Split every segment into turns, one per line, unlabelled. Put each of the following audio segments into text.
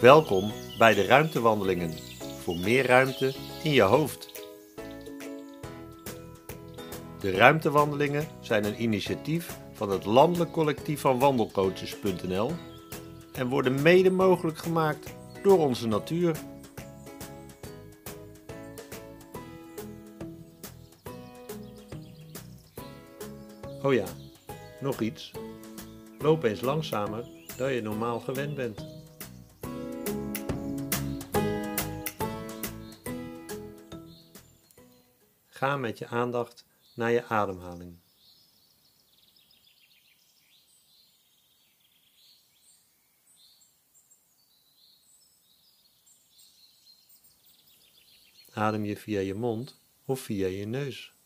Welkom bij de Ruimtewandelingen voor meer ruimte in je hoofd. De Ruimtewandelingen zijn een initiatief van het landelijk collectief van wandelcoaches.nl en worden mede mogelijk gemaakt door onze natuur. Oh ja, nog iets. Loop eens langzamer dan je normaal gewend bent. Ga met je aandacht naar je ademhaling. Adem je via je mond of via je neus?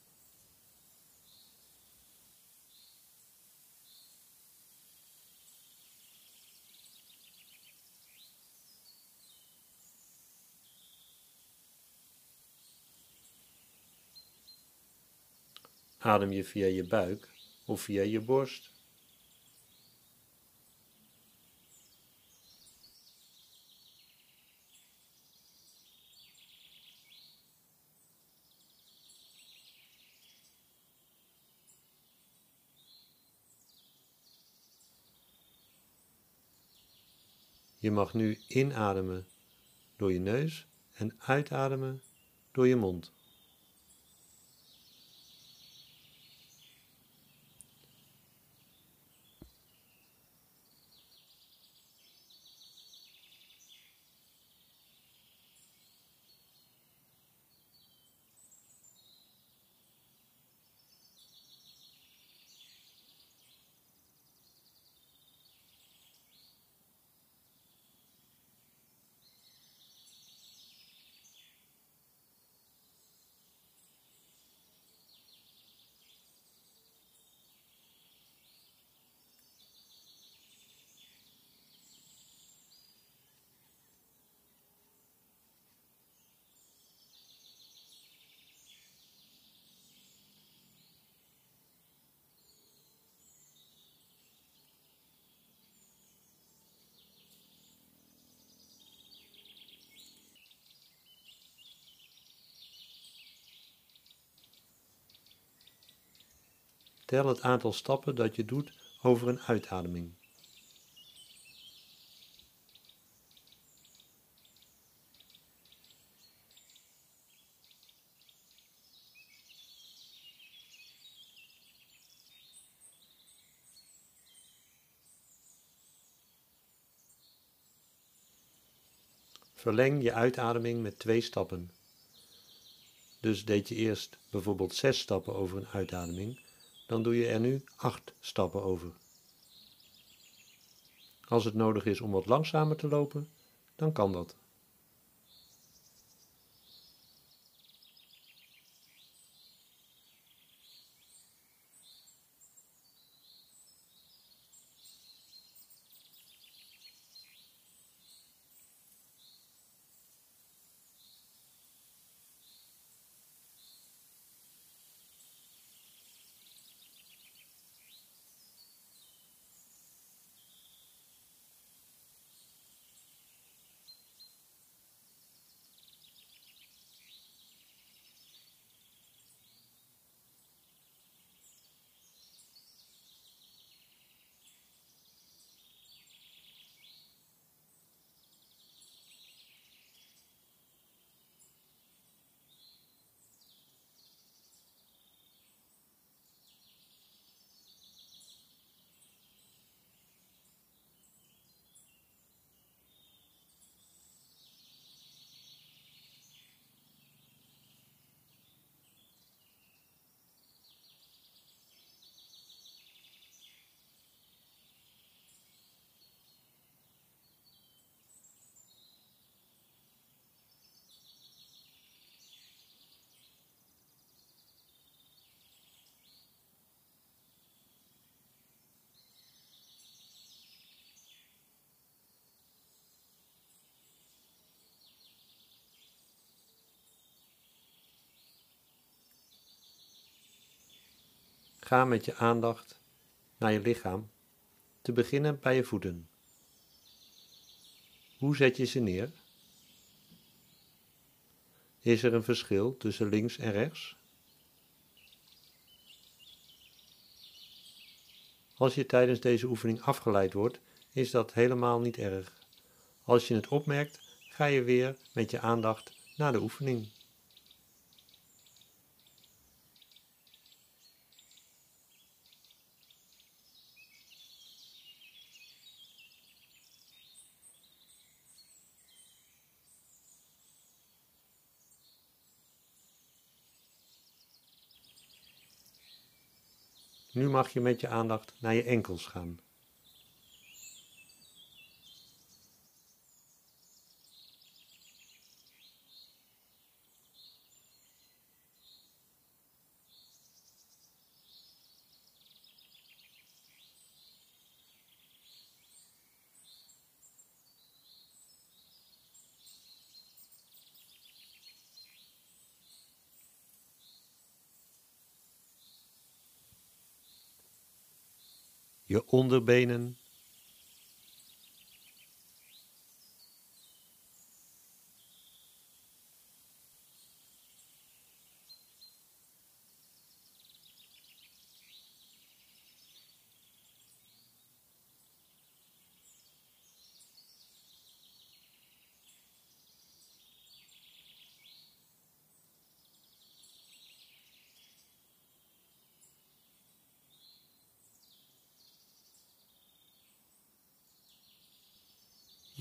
Adem je via je buik of via je borst? Je mag nu inademen door je neus en uitademen door je mond. Tel het aantal stappen dat je doet over een uitademing. Verleng je uitademing met twee stappen. Dus deed je eerst bijvoorbeeld zes stappen over een uitademing, dan doe je er nu acht stappen over. Als het nodig is om wat langzamer te lopen, dan kan dat. Ga met je aandacht naar je lichaam, te beginnen bij je voeten. Hoe zet je ze neer? Is er een verschil tussen links en rechts? Als je tijdens deze oefening afgeleid wordt, is dat helemaal niet erg. Als je het opmerkt, ga je weer met je aandacht naar de oefening. Nu mag je met je aandacht naar je enkels gaan. Je onderbenen.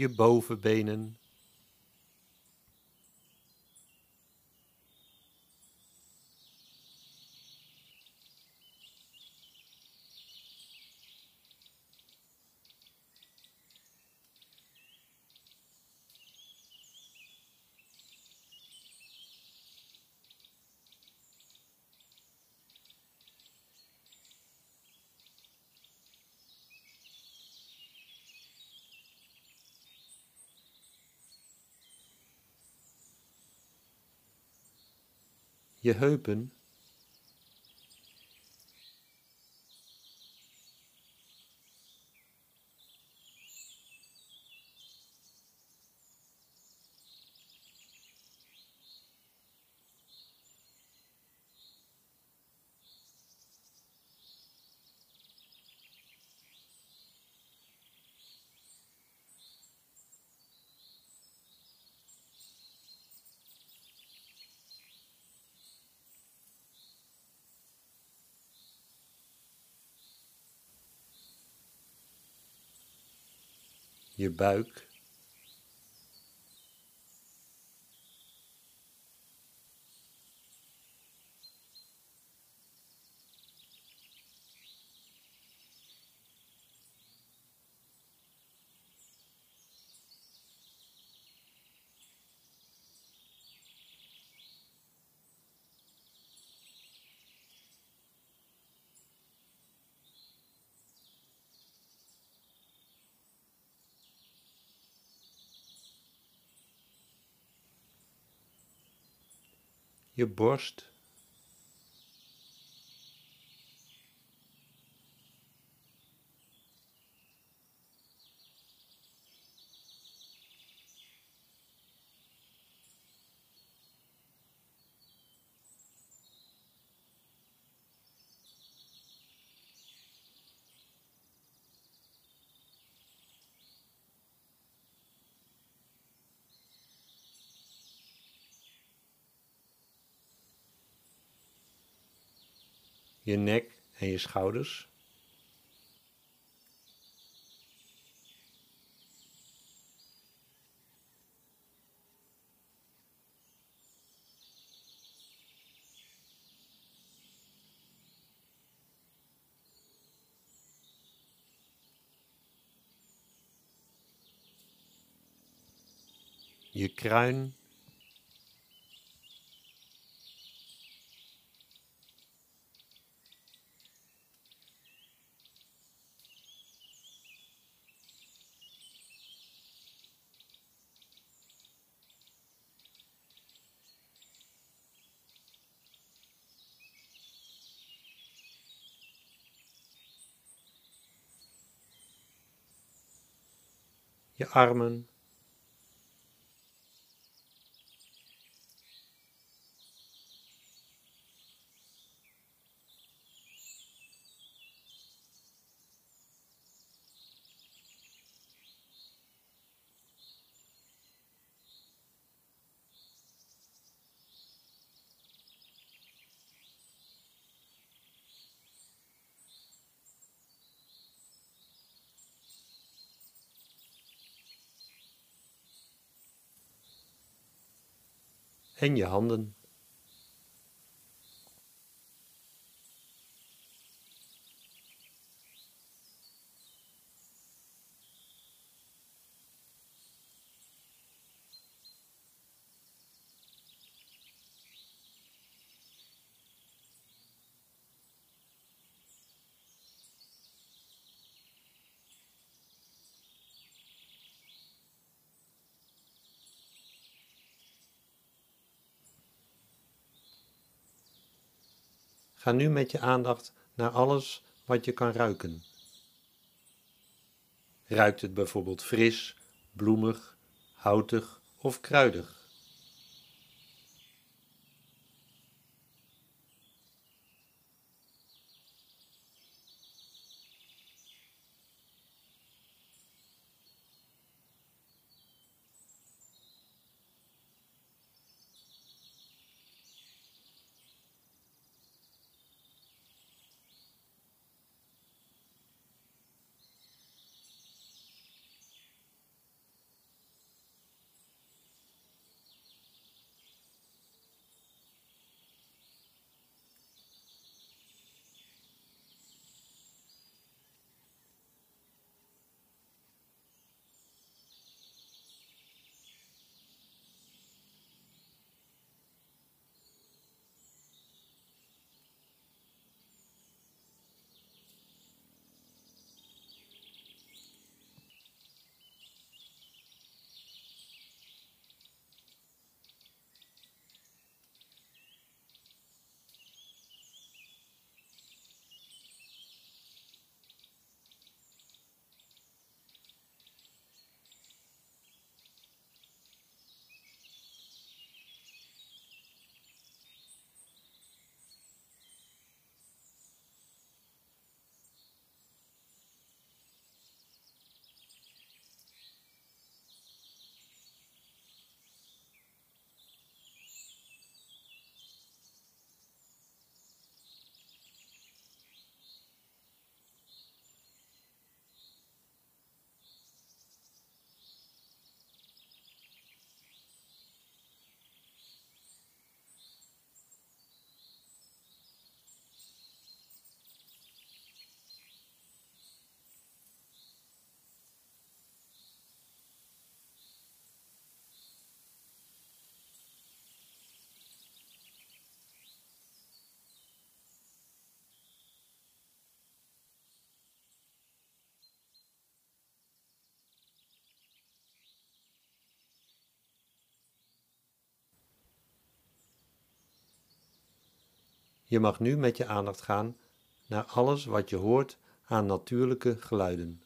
Je bovenbenen. Je heupen. Je buik. Je borst. Je nek en je schouders. je kruin je armen en je handen. Ga nu met je aandacht naar alles wat je kan ruiken. Ruikt het bijvoorbeeld fris, bloemig, houtig of kruidig? Je mag nu met je aandacht gaan naar alles wat je hoort aan natuurlijke geluiden.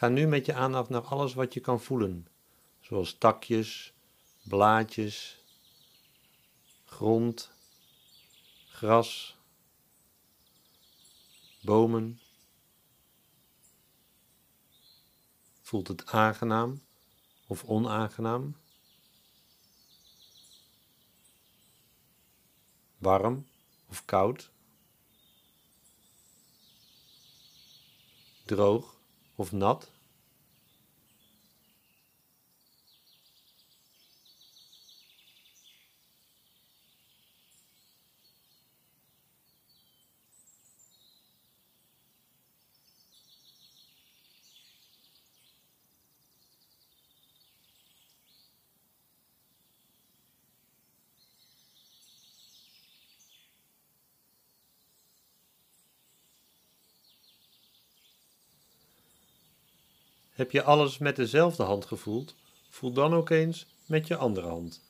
Ga nu met je aandacht naar alles wat je kan voelen, zoals takjes, blaadjes, grond, gras, bomen. Voelt het aangenaam of onaangenaam? Warm of koud? Droog of nat? Heb je alles met dezelfde hand gevoeld? Voel dan ook eens met je andere hand.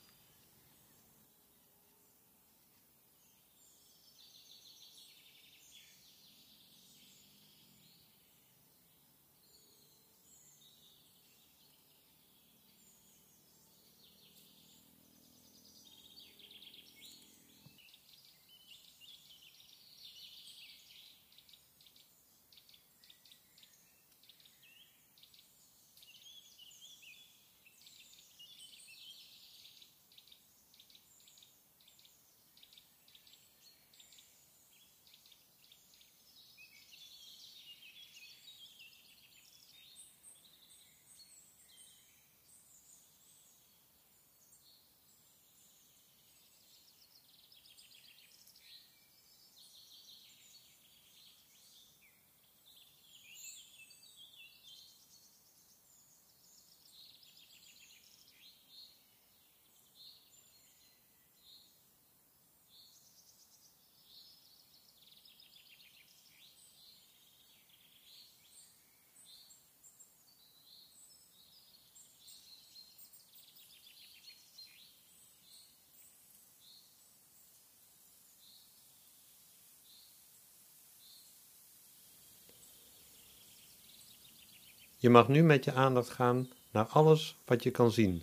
Je mag nu met je aandacht gaan naar alles wat je kan zien.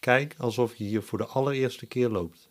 Kijk alsof je hier voor de allereerste keer loopt.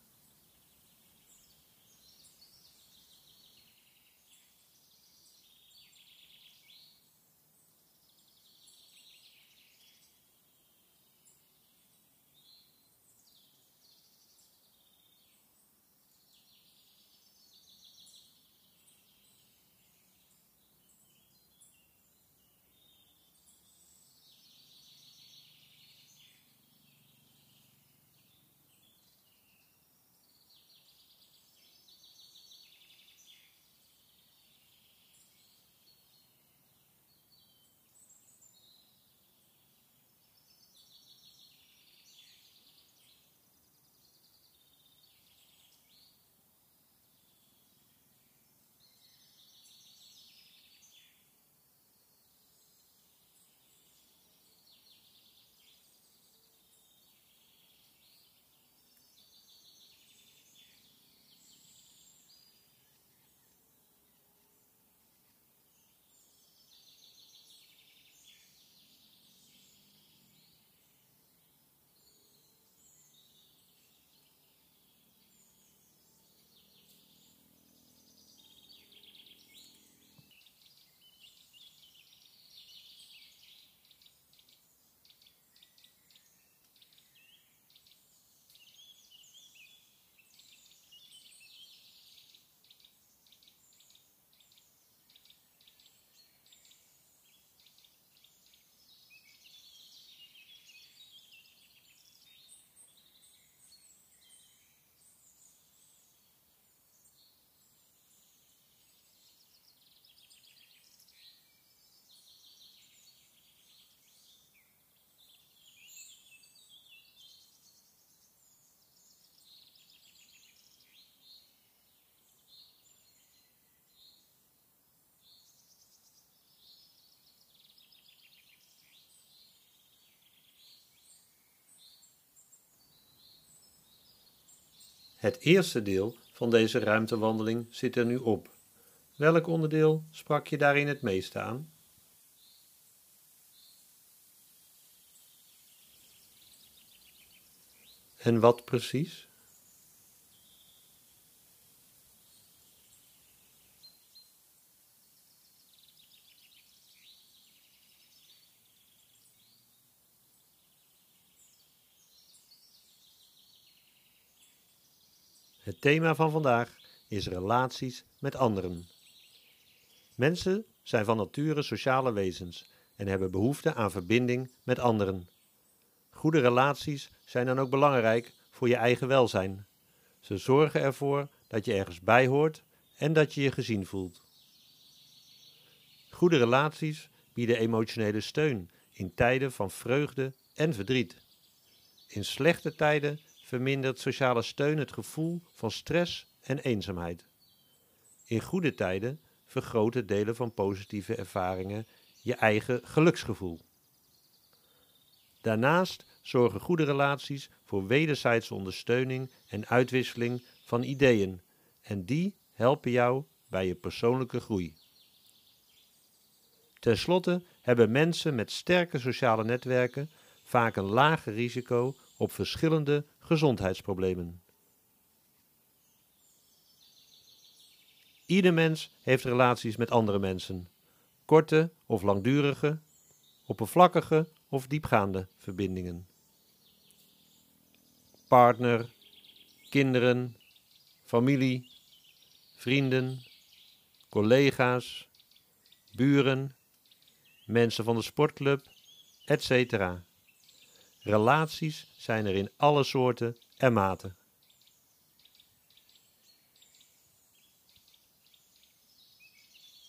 Het eerste deel van deze ruimtewandeling zit er nu op. Welk onderdeel sprak je daarin het meeste aan? En wat precies? Thema van vandaag is relaties met anderen. Mensen zijn van nature sociale wezens en hebben behoefte aan verbinding met anderen. Goede relaties zijn dan ook belangrijk voor je eigen welzijn. Ze zorgen ervoor dat je ergens bij hoort en dat je je gezien voelt. Goede relaties bieden emotionele steun in tijden van vreugde en verdriet. In slechte tijden vermindert sociale steun het gevoel van stress en eenzaamheid. In goede tijden vergroot het delen van positieve ervaringen je eigen geluksgevoel. Daarnaast zorgen goede relaties voor wederzijdse ondersteuning en uitwisseling van ideeën en die helpen jou bij je persoonlijke groei. Ten slotte hebben mensen met sterke sociale netwerken vaak een lager risico op verschillende gezondheidsproblemen. Ieder mens heeft relaties met andere mensen, korte of langdurige, oppervlakkige of diepgaande verbindingen. Partner, kinderen, familie, vrienden, collega's, buren, mensen van de sportclub, etc. Relaties zijn er in alle soorten en maten.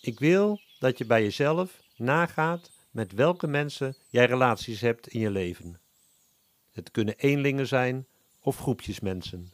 Ik wil dat je bij jezelf nagaat met welke mensen jij relaties hebt in je leven. Het kunnen eenlingen zijn of groepjes mensen.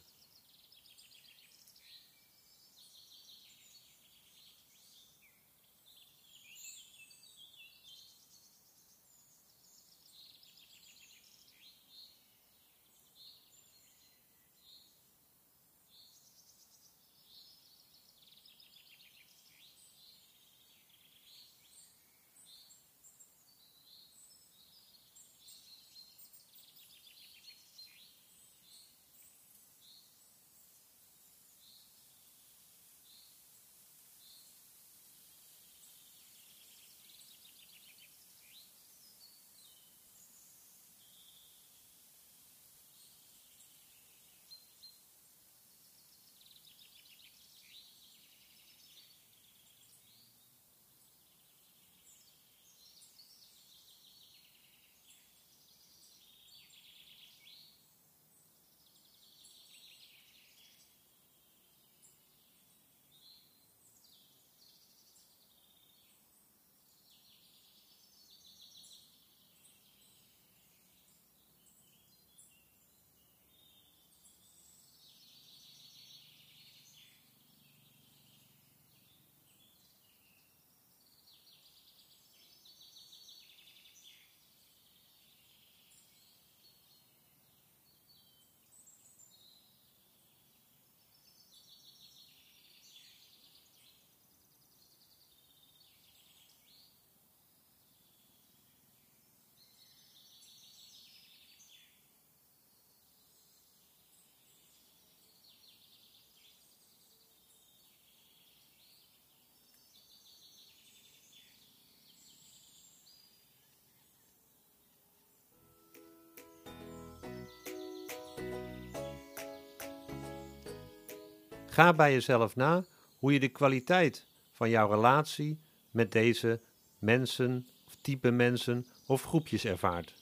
Ga bij jezelf na hoe je de kwaliteit van jouw relatie met deze mensen, of type mensen of groepjes ervaart.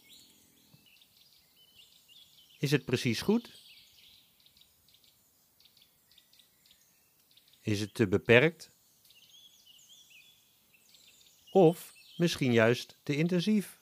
Is het precies goed? Is het te beperkt? Of misschien juist te intensief?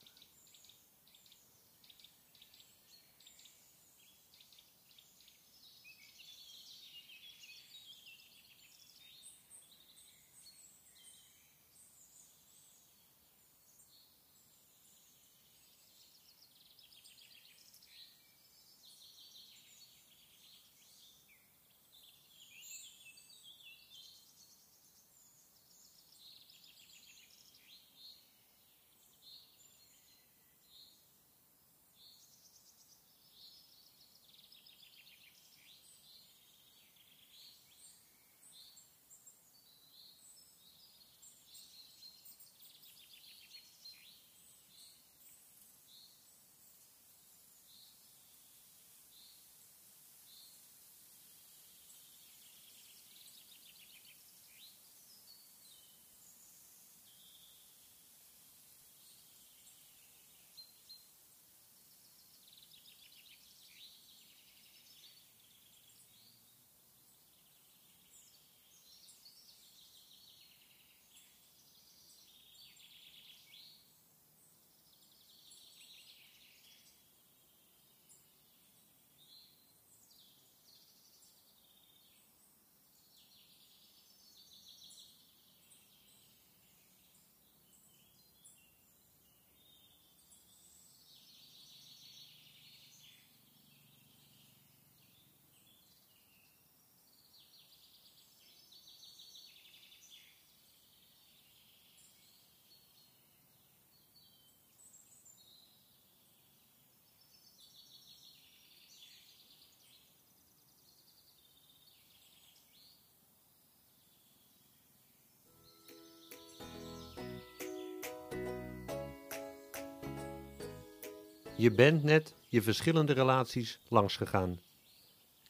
Je bent net je verschillende relaties langsgegaan.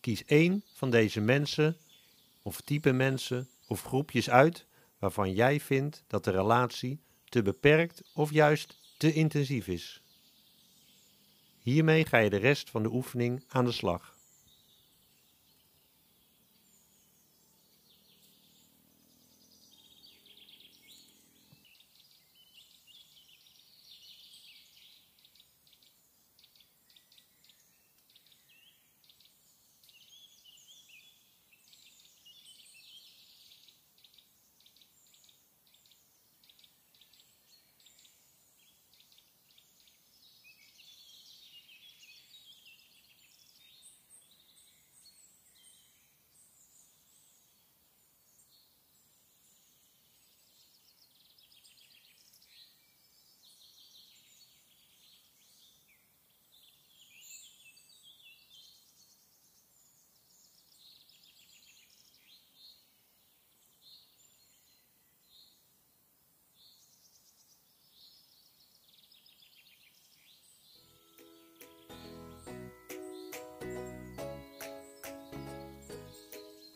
Kies één van deze mensen, of type mensen, of groepjes uit waarvan jij vindt dat de relatie te beperkt of juist te intensief is. Hiermee ga je de rest van de oefening aan de slag.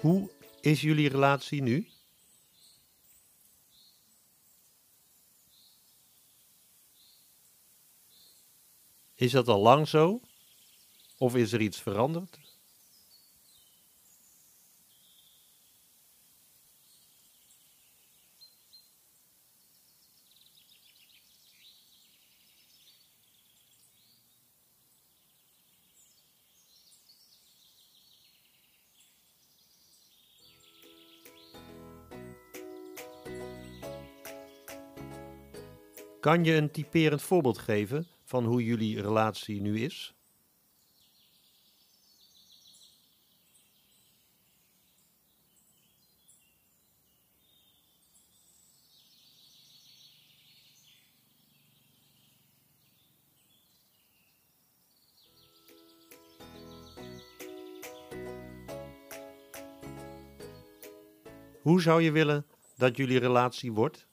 Hoe is jullie relatie nu? Is dat al lang zo? Of is er iets veranderd? Kan je een typerend voorbeeld geven van hoe jullie relatie nu is? Hoe zou je willen dat jullie relatie wordt?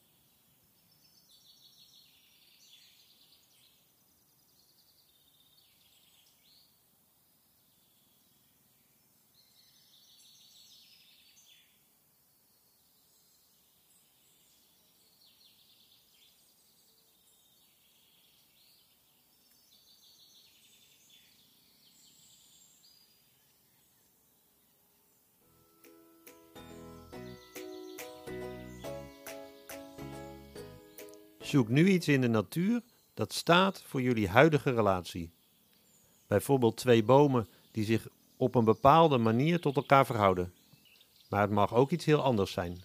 Zoek nu iets in de natuur dat staat voor jullie huidige relatie. Bijvoorbeeld twee bomen die zich op een bepaalde manier tot elkaar verhouden. Maar het mag ook iets heel anders zijn.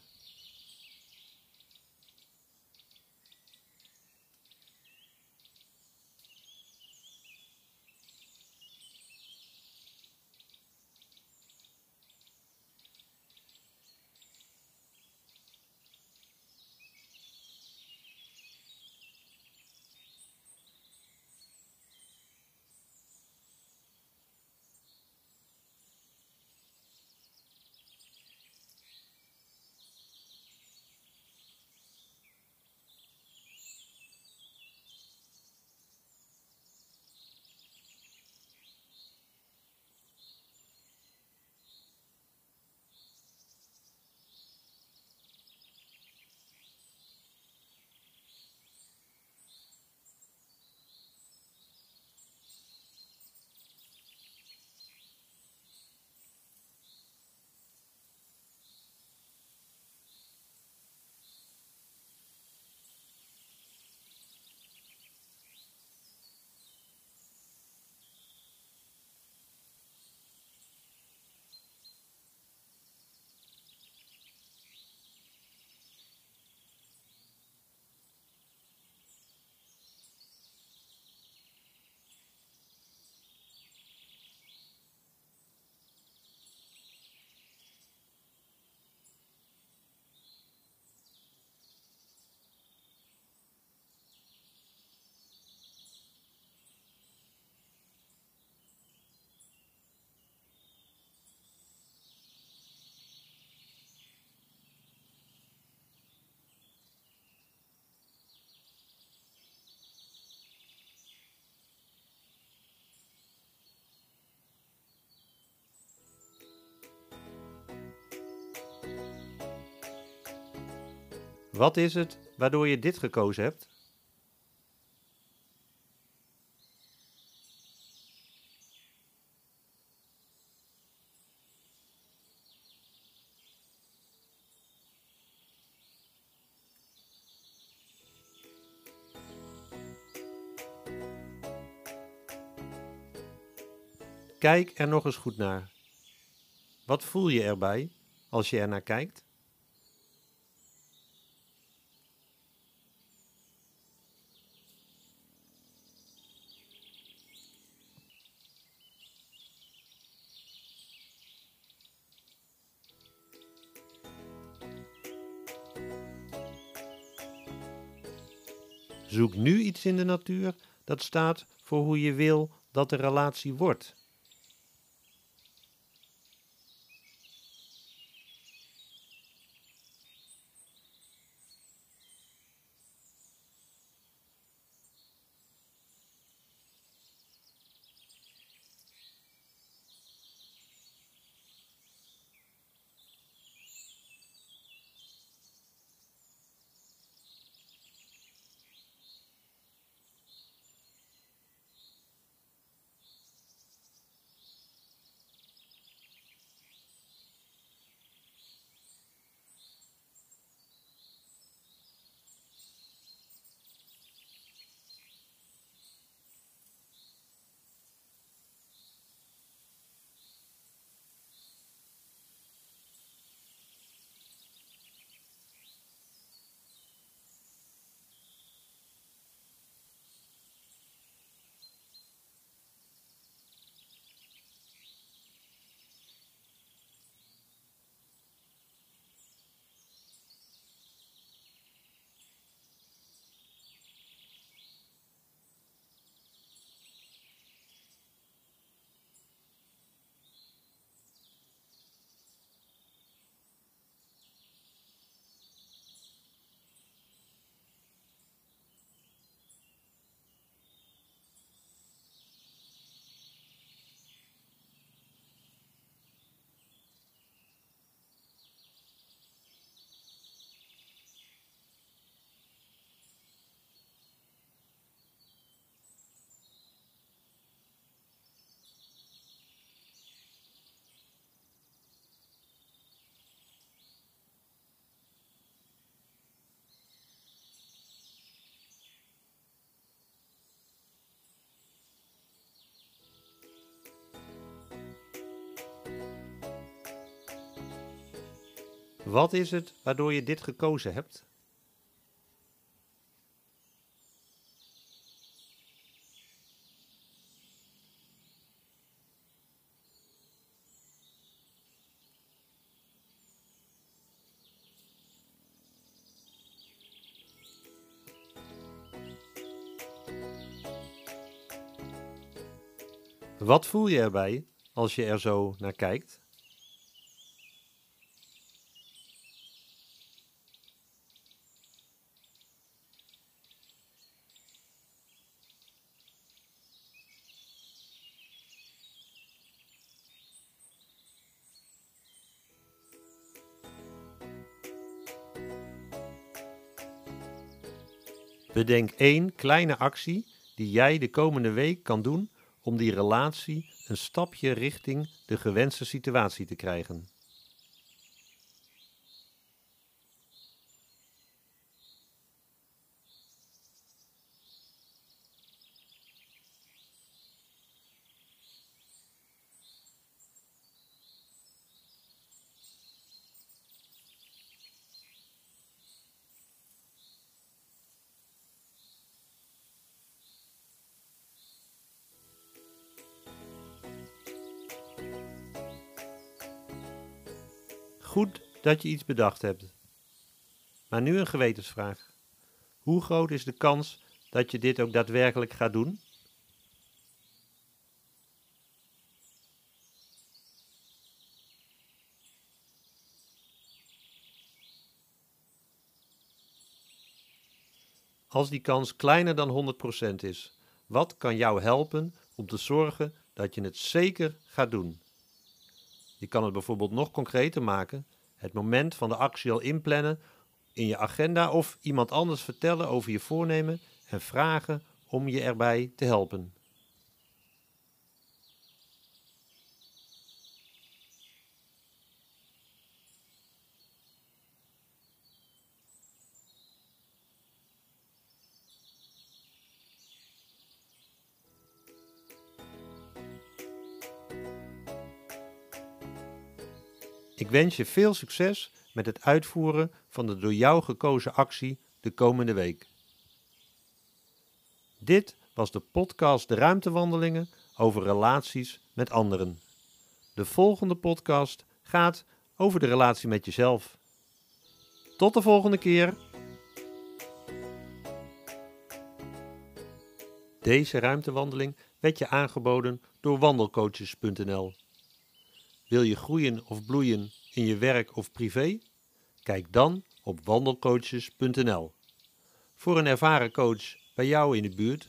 Wat is het waardoor je dit gekozen hebt? Kijk er nog eens goed naar. Wat voel je erbij als je er naar kijkt? Iets in de natuur dat staat voor hoe je wil dat de relatie wordt. Wat is het waardoor je dit gekozen hebt? Wat voel je erbij als je er zo naar kijkt? Bedenk één kleine actie die jij de komende week kan doen om die relatie een stapje richting de gewenste situatie te krijgen. Dat je iets bedacht hebt. Maar nu een gewetensvraag. Hoe groot is de kans dat je dit ook daadwerkelijk gaat doen? Als die kans kleiner dan 100% is, wat kan jou helpen om te zorgen dat je het zeker gaat doen? Je kan het bijvoorbeeld nog concreter maken het moment van de actie al inplannen in je agenda of iemand anders vertellen over je voornemen en vragen om je erbij te helpen. Wens je veel succes met het uitvoeren van de door jou gekozen actie de komende week. Dit was de podcast De Ruimtewandelingen over relaties met anderen. De volgende podcast gaat over de relatie met jezelf. Tot de volgende keer. Deze ruimtewandeling werd je aangeboden door wandelcoaches.nl. Wil je groeien of bloeien in je werk of privé? Kijk dan op wandelcoaches.nl. Voor een ervaren coach bij jou in de buurt